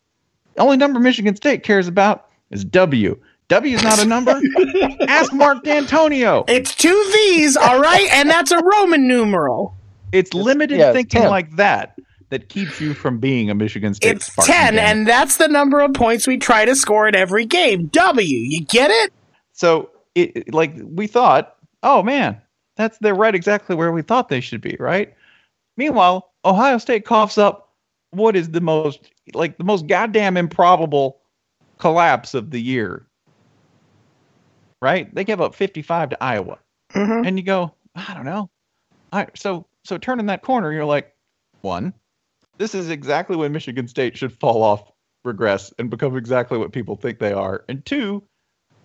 The only number Michigan State cares about is W. W is not a number. Ask Mark Dantonio. It's two V's, all right, and that's a Roman numeral. It's limited yeah, thinking 10. like that that keeps you from being a Michigan State It's Spartan. 10, fan. and that's the number of points we try to score in every game. W. You get it? So it it- like we thought, oh man, that's they're right exactly where we thought they should be, right? Meanwhile, Ohio State coughs up what is the most like the most goddamn improbable collapse of the year. Right? They gave up 55 to Iowa. Mm-hmm. And you go, I don't know. I so so turning that corner, you're like, one, this is exactly when Michigan State should fall off, regress, and become exactly what people think they are. And two,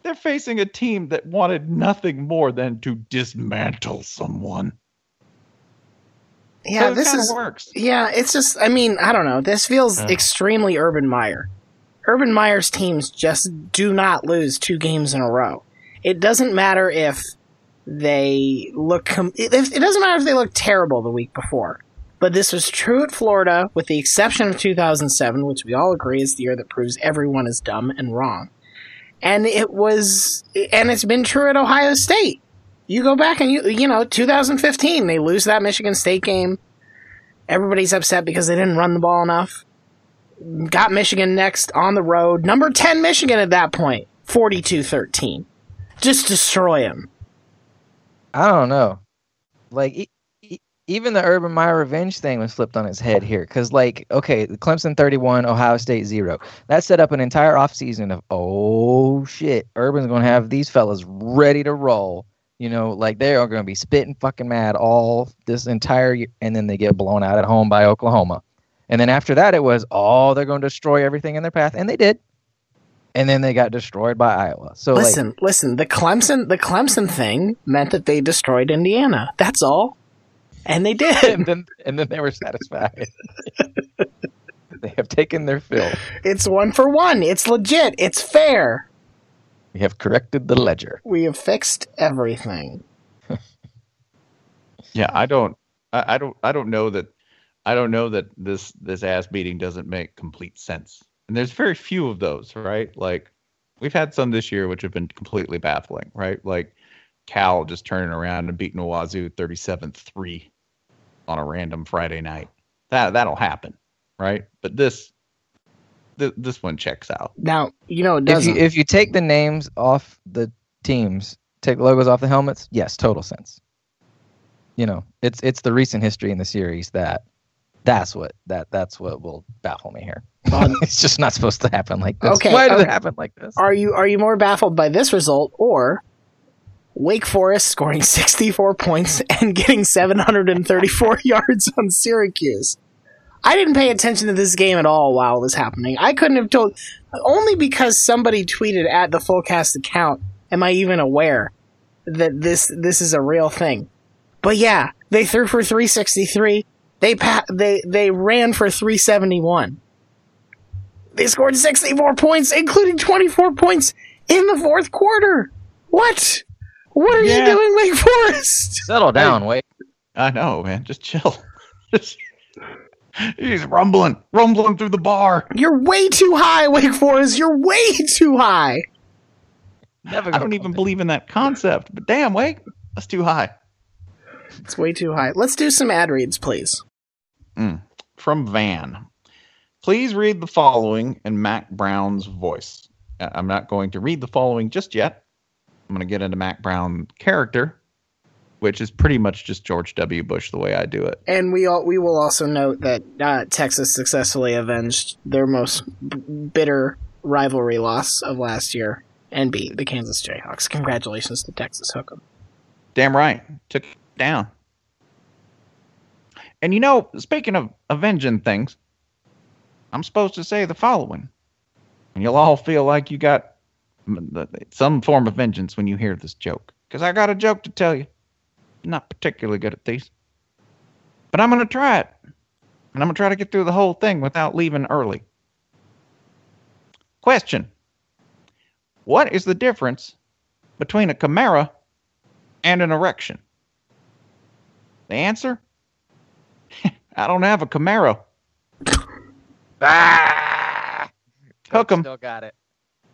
they're facing a team that wanted nothing more than to dismantle someone. Yeah, so this is works. Yeah, it's just, I mean, I don't know. This feels Ugh. extremely Urban Meyer. Urban Meyer's teams just do not lose two games in a row. It doesn't matter if they look, com- it, it doesn't matter if they look terrible the week before. But this was true at Florida, with the exception of 2007, which we all agree is the year that proves everyone is dumb and wrong. And it was, and it's been true at Ohio State. You go back and you, you know, 2015, they lose that Michigan State game. Everybody's upset because they didn't run the ball enough. Got Michigan next on the road. Number 10 Michigan at that point. 42 13. Just destroy them. I don't know. Like e- e- even the Urban Meyer revenge thing was flipped on its head here because like okay, Clemson 31, Ohio State 0. That set up an entire offseason of oh shit, Urban's going to have these fellas ready to roll. You know, like they are going to be spitting fucking mad all this entire year and then they get blown out at home by Oklahoma. And then after that it was oh they're going to destroy everything in their path and they did. And then they got destroyed by Iowa. So like Listen, listen, the Clemson the Clemson thing meant that they destroyed Indiana. That's all. And they did. and then and then they were satisfied. they have taken their fill. It's one for one. It's legit. It's fair. We have corrected the ledger. We have fixed everything. Yeah, I don't, I, I don't, I don't know that, I don't know that this this ass beating doesn't make complete sense. And there's very few of those, right? Like we've had some this year which have been completely baffling, right? Like Cal just turning around and beating Wazoo 37-3 on a random Friday night. That that'll happen, right? But this, th- this one checks out. Now, you know it If you if you take the names off the teams, take the logos off the helmets, yes, total sense. You know, it's it's the recent history in the series that that's what that that's what will baffle me here. Um, it's just not supposed to happen like this. Okay, Why did okay. it happen like this? are you are you more baffled by this result or Wake Forest scoring 64 points and getting 734 yards on Syracuse? I didn't pay attention to this game at all while it was happening. I couldn't have told only because somebody tweeted at the Fullcast account am I even aware that this this is a real thing. But yeah, they threw for 363. They pa- they they ran for 371. They scored 64 points, including 24 points in the fourth quarter. What? What are Yeah. you doing, Wake Forest? Settle down, wait. I know, man. Just chill. He's rumbling, rumbling through the bar. You're way too high, Wake Forest. You're way too high. Never I don't even to- believe in that concept, but damn, Wake, that's too high. It's way too high. Let's do some ad reads, please. From Van. Please read the following in Mack Brown's voice. Uh, I'm not going to read the following just yet. I'm going to get into Mac Brown character, which is pretty much just George W. Bush the way I do it. And we all, we will also note that uh, Texas successfully avenged their most b- bitter rivalry loss of last year and beat the Kansas Jayhawks. Congratulations to Texas Hook'em. Damn right. Took down. And you know, speaking of avenging things, I'm supposed to say the following. And you'll all feel like you got some form of vengeance when you hear this joke. Because I got a joke to tell you. I'm not particularly good at these. But I'm going to try it. And I'm going to try to get through the whole thing without leaving early. Question What is the difference between a Camaro and an erection? The answer? I don't have a Camaro. ah! Hook 'em. Still got it.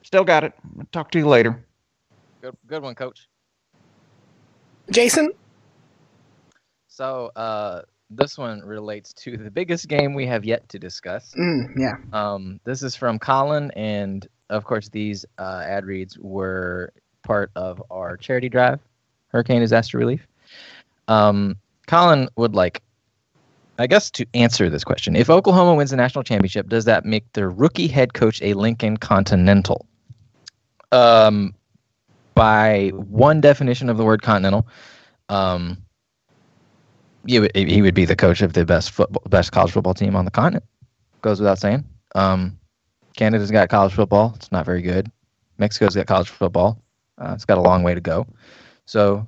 Still got it. I'll talk to you later. Good, good one, coach. Jason? So, uh, this one relates to the biggest game we have yet to discuss. Mm, yeah. Um, this is from Colin, and of course, these uh, ad reads were part of our charity drive, Hurricane Disaster Relief. Um, Colin would like, I guess, to answer this question: If Oklahoma wins the national championship, does that make their rookie head coach a Lincoln Continental? Um, by one definition of the word continental, um, you would, he would be the coach of the best football, best college football team on the continent. Goes without saying. Um, Canada's got college football. It's not very good. Mexico's got college football. Uh, it's got a long way to go. So,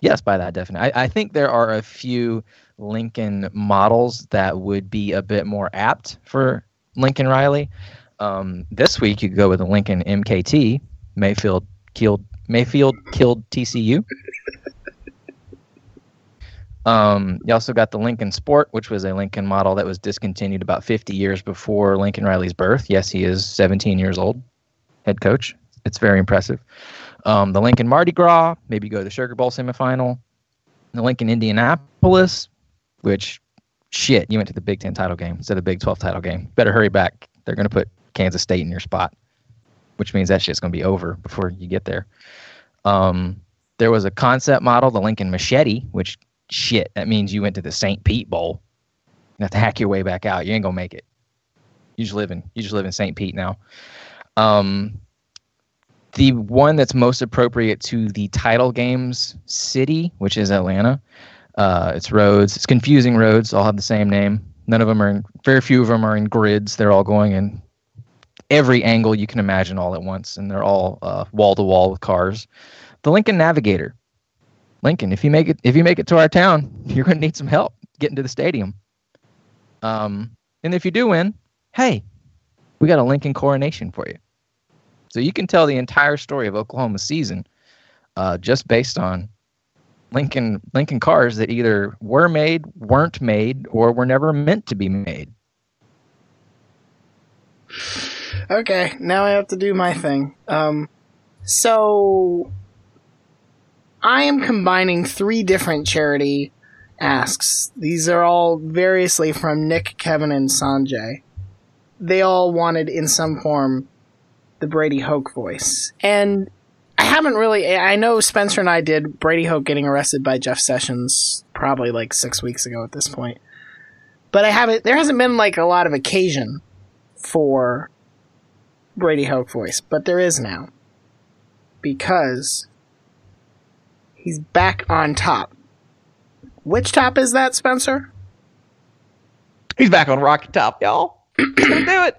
yes, by that definition, I, I think there are a few Lincoln models that would be a bit more apt for Lincoln Riley. Um, this week, you could go with the Lincoln MKT. Mayfield killed Mayfield killed TCU. Um, you also got the Lincoln Sport, which was a Lincoln model that was discontinued about 50 years before Lincoln Riley's birth. Yes, he is 17 years old, head coach. It's very impressive. Um, the Lincoln Mardi Gras, maybe go to the Sugar Bowl semifinal. The Lincoln Indianapolis, which shit, you went to the Big Ten title game instead of the Big 12 title game. Better hurry back. They're going to put Kansas State in your spot, which means that shit's going to be over before you get there. Um, there was a concept model, the Lincoln Machete, which shit, that means you went to the St. Pete Bowl. You have to hack your way back out. You ain't gonna make it. You just live in you just live in St. Pete now. Um, the one that's most appropriate to the title games city, which is Atlanta. Uh, it's roads. It's confusing roads. All have the same name. None of them are. In, very few of them are in grids. They're all going in every angle you can imagine all at once, and they're all wall to wall with cars. The Lincoln Navigator. Lincoln, if you make it, if you make it to our town, you're going to need some help getting to the stadium. Um, and if you do win, hey, we got a Lincoln coronation for you. So you can tell the entire story of Oklahoma's season uh, just based on Lincoln Lincoln cars that either were made, weren't made, or were never meant to be made. Okay, now I have to do my thing. Um, so I am combining three different charity asks. These are all variously from Nick, Kevin, and Sanjay. They all wanted, in some form, the Brady Hoke voice. And I haven't really. I know Spencer and I did Brady Hoke getting arrested by Jeff Sessions probably like six weeks ago at this point. But I haven't. There hasn't been like a lot of occasion for Brady Hoke voice, but there is now. Because he's back on top. Which top is that, Spencer? He's back on Rocky Top, y'all. He's gonna do it.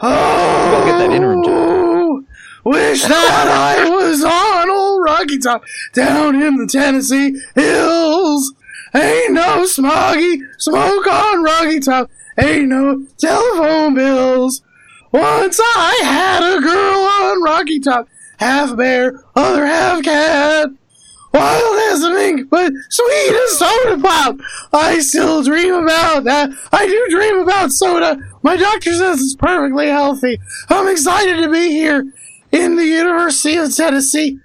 Oh, Go get that interim job. Wish that I was on old Rocky Top down in the Tennessee hills. Ain't no smoggy smoke on Rocky Top. Ain't no telephone bills. Once I had a girl on Rocky Top, half bear, other half cat. A mink, but sweet as soda pop. I still dream about that. I do dream about soda. My doctor says it's perfectly healthy. I'm excited to be here in the University of Tennessee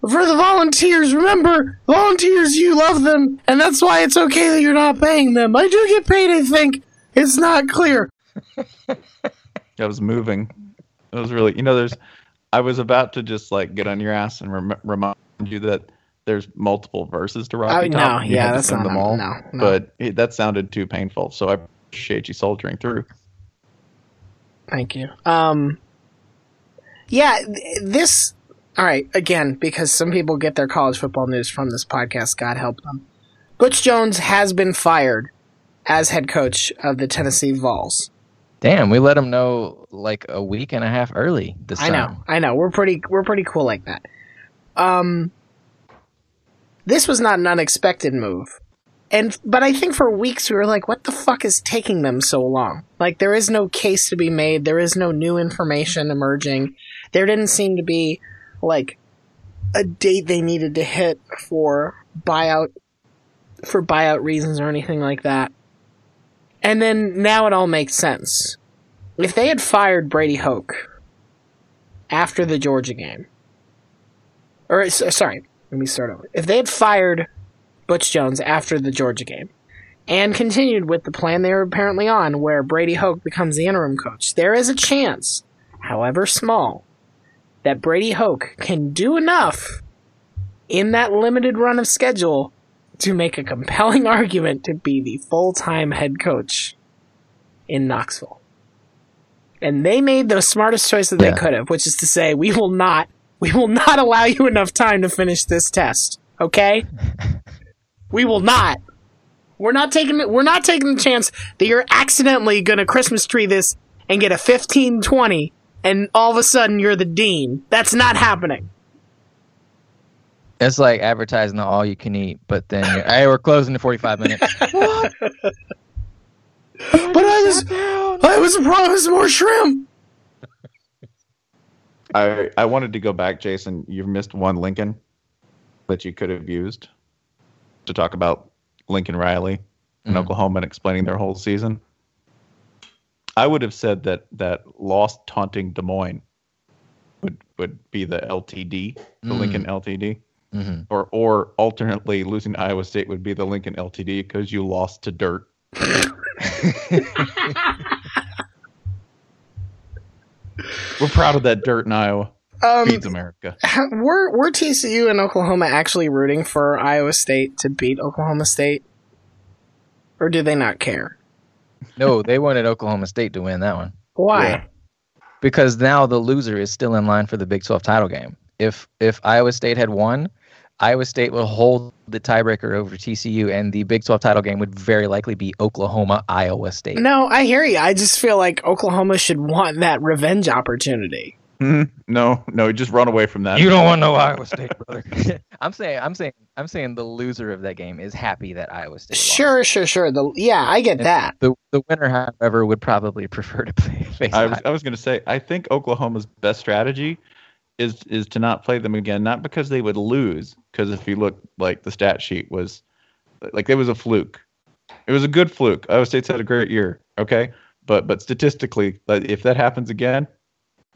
for the volunteers. Remember, volunteers, you love them, and that's why it's okay that you're not paying them. I do get paid, I think. It's not clear. I was moving. It was really, you know, there's. I was about to just like get on your ass and rem- remind you that there's multiple verses to Rocky Oh, Top. no, You yeah, that's not- them all. no, no. But it, that sounded too painful, so I appreciate you soldiering through. Thank you. Um, yeah, th- this. All right, again, because some people get their college football news from this podcast. God help them. Butch Jones has been fired as head coach of the Tennessee Vols. Damn, we let him know like a week and a half early this I time. know, I know. We're pretty, we're pretty cool like that. Um, this was not an unexpected move, and but I think for weeks we were like, "What the fuck is taking them so long?" Like there is no case to be made. There is no new information emerging. There didn't seem to be like a date they needed to hit for buyout for buyout reasons or anything like that. And then now it all makes sense. If they had fired Brady Hoke after the Georgia game, or sorry, let me start over. If they had fired Butch Jones after the Georgia game and continued with the plan they were apparently on, where Brady Hoke becomes the interim coach, there is a chance, however small, that Brady Hoke can do enough in that limited run of schedule to make a compelling argument to be the full time head coach in Knoxville. And they made the smartest choice that Yeah. they could have, which is to say, we will not, we will not allow you enough time to finish this test. Okay? we will not. We're not taking we're not taking the chance that you're accidentally gonna Christmas tree this and get a fifteen twenty and all of a sudden you're the dean. That's not happening. It's like advertising the all you can eat, but then you're, hey, we're closing in 45 minutes. what? But I was, I was promised more shrimp. I I wanted to go back, Jason. You've missed one Lincoln that you could have used to talk about Lincoln Riley and Mhm. Oklahoma and explaining their whole season. I would have said that that lost taunting Des Moines would would be the LTD, the Mm. Lincoln LTD, hmm or or alternately losing to Iowa State would be the Lincoln LTD because you lost to dirt. We're proud of that dirt in Iowa. Um, Feeds America. ha- were were TCU and Oklahoma actually rooting for Iowa State to beat Oklahoma State, or do they not care? No, they wanted Oklahoma State to win that one Why? Yeah. because now the loser is still in line for the Big 12 title game. If if Iowa State had won, Iowa State will hold the tiebreaker over TCU, and the Big 12 title game would very likely be Oklahoma Iowa State. No, I hear you. I just feel like Oklahoma should want that revenge opportunity. Mhm. No, no, just run away from that. You don't want no Iowa State, brother. I'm saying, I'm saying, I'm saying the loser of that game is happy that Iowa State. lost. Sure, sure, sure. The yeah, I get that. The the winner, however, would probably prefer to play face. I was, Iowa. I was going to say, I think Oklahoma's best strategy is is to not play them again, not because they would lose, because if you look like the stat sheet was, like it was a fluke. It was a good fluke. Iowa State's had a great year, okay, but but statistically, if that happens again,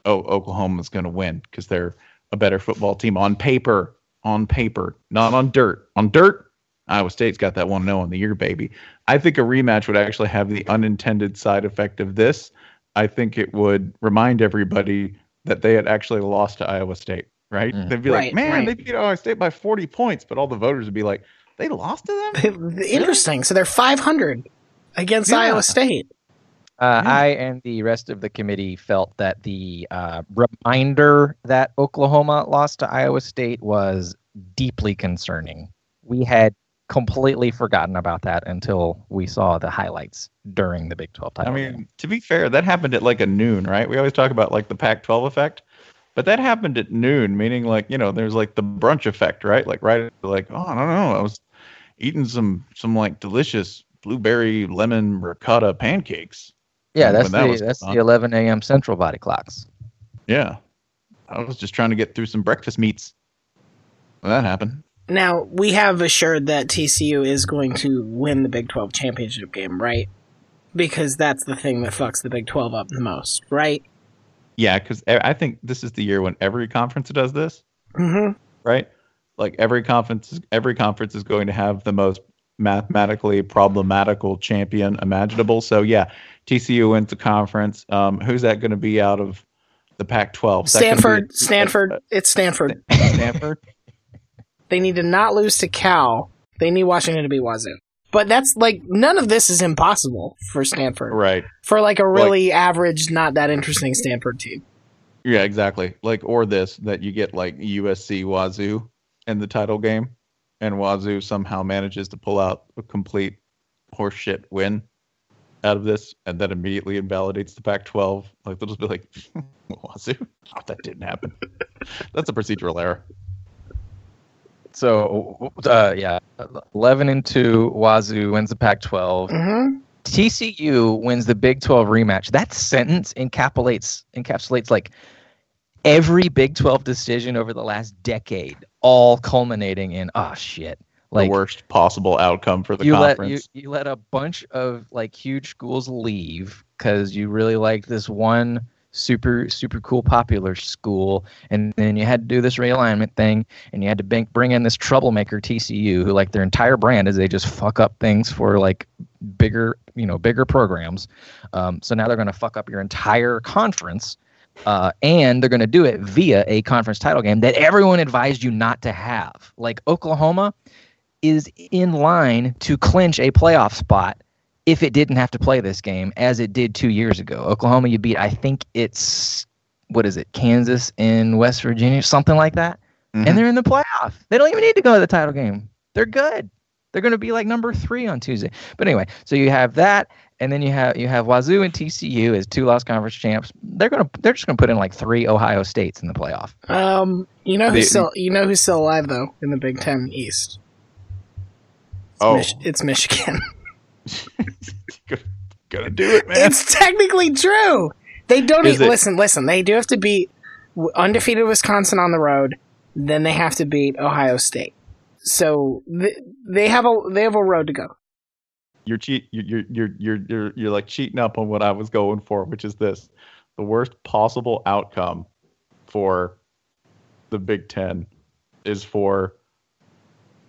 oh, Oklahoma's going to win because they're a better football team on paper, on paper, not on dirt. On dirt, Iowa State's got that one oh zero on the year, baby. I think a rematch would actually have the unintended side effect of this. I think it would remind everybody that they had actually lost to Iowa State, right? Mm. They'd be Right, like, man, right. they beat Iowa State by 40 points, but all the voters would be like, they lost to them? Interesting. So they're 500 against Yeah. Iowa State. Uh, Yeah. I and the rest of the committee felt that the uh, reminder that Oklahoma lost to Iowa State was deeply concerning. We had completely forgotten about that until we saw the highlights during the Big 12 title. I mean, game. to be fair, that happened at like a noon, right? We always talk about like the Pac 12 effect, but that happened at noon, meaning like, you know, there's like the brunch effect, right? Like, right, like, oh, I don't know. I was eating some, some like delicious blueberry lemon ricotta pancakes. yeah, that's that the that's the 11 a.m. Central body clocks. Yeah. I was just trying to get through some breakfast meats. When that happened. Now, we have assured that TCU is going to win the Big 12 championship game, right? Because that's the thing that fucks the Big 12 up the most, right? Yeah, because I think this is the year when every conference does this. Mm-hmm. right? Like every conference, every conference is going to have the most mathematically problematical champion imaginable. So yeah, TCU wins the conference. Um, who's that going to be out of the Pac-12? Is be Stanford, Stanford, it's Stanford. Stanford. They need to not lose to Cal. They need Washington to be Wazoo. But that's like none of this is impossible for Stanford. right. For like a really average, not that interesting Stanford team. Yeah, exactly. Like or this that you get like USC Wazoo in the title game, and Wazoo somehow manages to pull out a complete horseshit win out of this, and that immediately invalidates the Pac-12. Like they'll just be like, Wazoo, oh, that didn't happen. That's a procedural error. So uh, yeah, 11 and two. Wazoo wins the Pac-12. Mm-hmm. TCU wins the Big 12 rematch. That sentence encapsulates encapsulates like every Big 12 decision over the last decade, all culminating in oh shit. Like the worst possible outcome for the you let conference. you, you let a bunch of like huge schools leave because you really like this one super super cool popular school. And then you had to do this realignment thing and you had to bring, in this troublemaker TCU who like their entire brand is they just fuck up things for like bigger you know bigger programs. Um, so now they're going to fuck up your entire conference uh, and they're going to do it via a conference title game that everyone advised you not to have. Like Oklahoma is in line to clinch a playoff spot if it didn't have to play this game as it did two years ago. Oklahoma, you beat, I think it's, what is it, Kansas in West Virginia, something like that. Mhm. And they're in the playoff. They don't even need to go to the title game. They're good. They're going to be like number three on Tuesday. But anyway, so you have that, and then you have you have Wazoo and TCU as two lost conference champs. They're gonna they're just gonna put in like three Ohio States in the playoff. Um, you know They- who's still you know who's still alive though in the Big Ten East. It's Oh. Mich- it's Michigan. Gonna do it, man. it's technically true. They don't e- listen. Listen, they do have to beat undefeated Wisconsin on the road. Then they have to beat Ohio State. So th- they have a they have a road to go. you're cheat you're you're you're you're you're you're like cheating up on what I was going for, which is this. The worst possible outcome for the Big Ten is for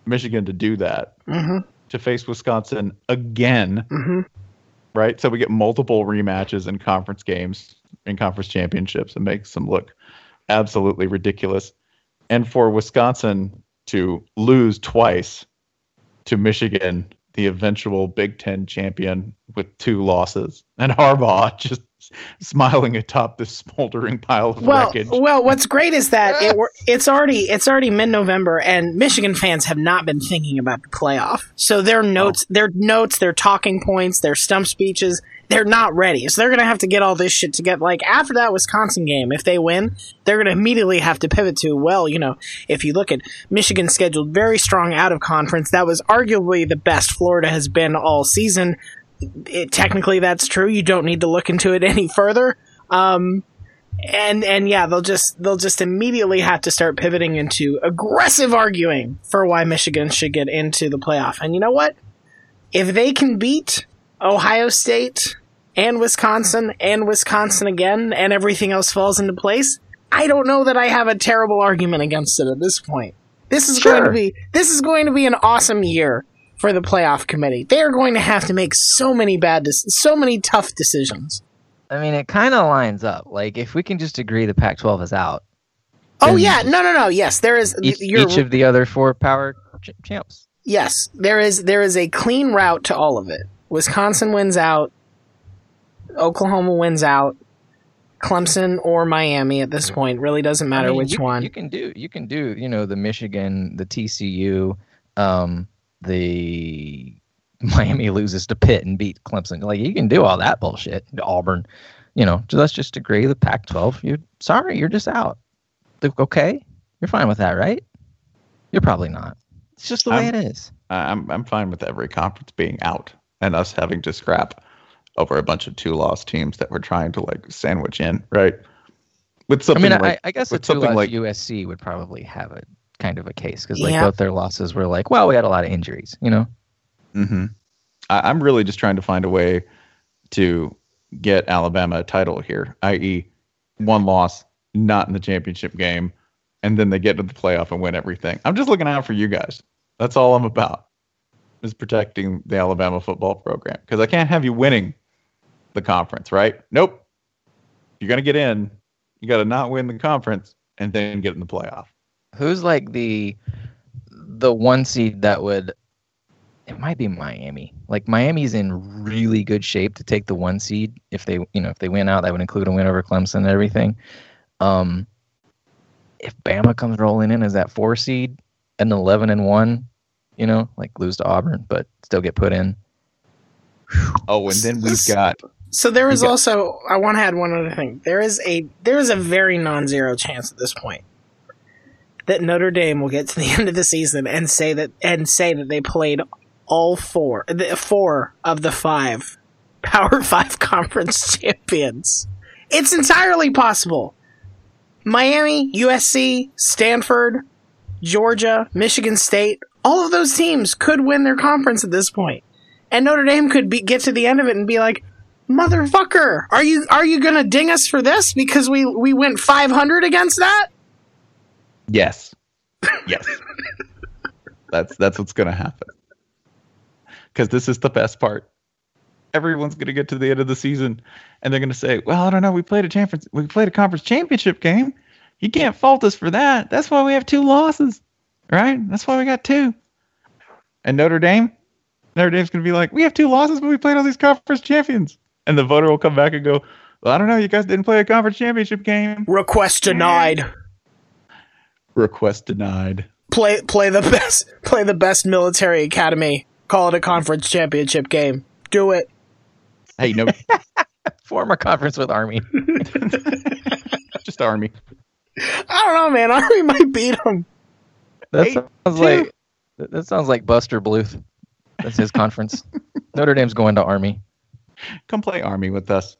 Michigan to do that, hmm to face Wisconsin again, hmm right? So we get multiple rematches in conference games, in conference championships. It makes them look absolutely ridiculous. And for Wisconsin to lose twice to Michigan, the eventual Big Ten champion, with two losses, and Harbaugh just smiling atop this smoldering pile of Well, wreckage. well, what's great is that it it's already it's already mid November, and Michigan fans have not been thinking about the playoff. So their notes, their notes, their talking points, their stump speeches, they're not ready. So they're gonna have to get all this shit together. Like after that Wisconsin game, if they win, they're gonna immediately have to pivot to well, you know, if you look at Michigan scheduled very strong out of conference, that was arguably the best Florida has been all season. It, technically, that's true. You don't need to look into it any further. Um, and and yeah, they'll just they'll just immediately have to start pivoting into aggressive arguing for why Michigan should get into the playoff. And you know what? If they can beat Ohio State and Wisconsin and Wisconsin again, and everything else falls into place, I don't know that I have a terrible argument against it at this point. This is going to be this is going to be an awesome year for the playoff committee. They are going to have to make so many bad, dec- so many tough decisions. I mean, it kind of lines up. Like if we can just agree the Pac-12 is out, Oh yeah, no, no, no. Yes, there is. each, each of the other four power ch- champs. yes, there is. There is a clean route to all of it. Wisconsin wins out. Oklahoma wins out. Clemson or Miami at this point really doesn't matter I mean, which you, one. You can do. You can do. You know, the Michigan, the TCU, um, the Miami loses to Pitt and beat Clemson. Like you can do all that bullshit. Auburn, you know. Let's just agree the Pac-12. You're sorry, you're just out. Okay, you're fine with that, right? You're probably not. It's just the way I'm- it is. I'm I'm fine with every conference being out and us having to scrap over a bunch of two loss teams that we're trying to like sandwich in, right? With I something mean, like I, I guess a two-loss like- USC would probably have a kind of a case because like Yeah. both their losses were like, well, we had a lot of injuries, you know. hmm I, I'm really just trying to find a way to get Alabama a title here, i.e., one loss, not in the championship game, and then they get to the playoff and win everything. I'm just looking out for you guys. That's all I'm about. Is protecting the Alabama football program because I can't have you winning the conference, right? Nope. You're gonna get in. You got to not win the conference and then get in the playoff. Who's like the the one seed that would it might be Miami. Like Miami's in really good shape to take the one seed if they you know if they win out that would include a win over Clemson and everything. Um if Bama comes rolling in as that four seed an 11 and 1, you know, like lose to Auburn but still get put in. Oh, and then we've got So there is got- also I want to add one other thing. There is a there is a very non-zero chance at this point that Notre Dame will get to the end of the season and say that and say that they played all four the four of the five Power 5 conference champions. It's entirely possible. Miami, USC, Stanford, Georgia, Michigan State, all of those teams could win their conference at this point. And Notre Dame could be, get to the end of it and be like, "Motherfucker, are you are you going to ding us for this because we we went 500 against that?" Yes. Yes. that's that's what's gonna happen. Because this is the best part. Everyone's gonna get to the end of the season and they're gonna say, Well, I don't know, we played a champions we played a conference championship game. You can't fault us for that. That's why we have two losses. Right? That's why we got two. And Notre Dame? Notre Dame's gonna be like, We have two losses, but we played all these conference champions. And the voter will come back and go, Well, I don't know, you guys didn't play a conference championship game. Request denied. Request denied. play play the best play the best military academy. Call it a conference championship game. Do it. Hey, no, Former conference with Army. just Army. I don't know, man. Army might beat them. That Eight, sounds two. like that that sounds like Buster Bluth. That's his conference. Notre Dame's going to Army. Come play Army with us.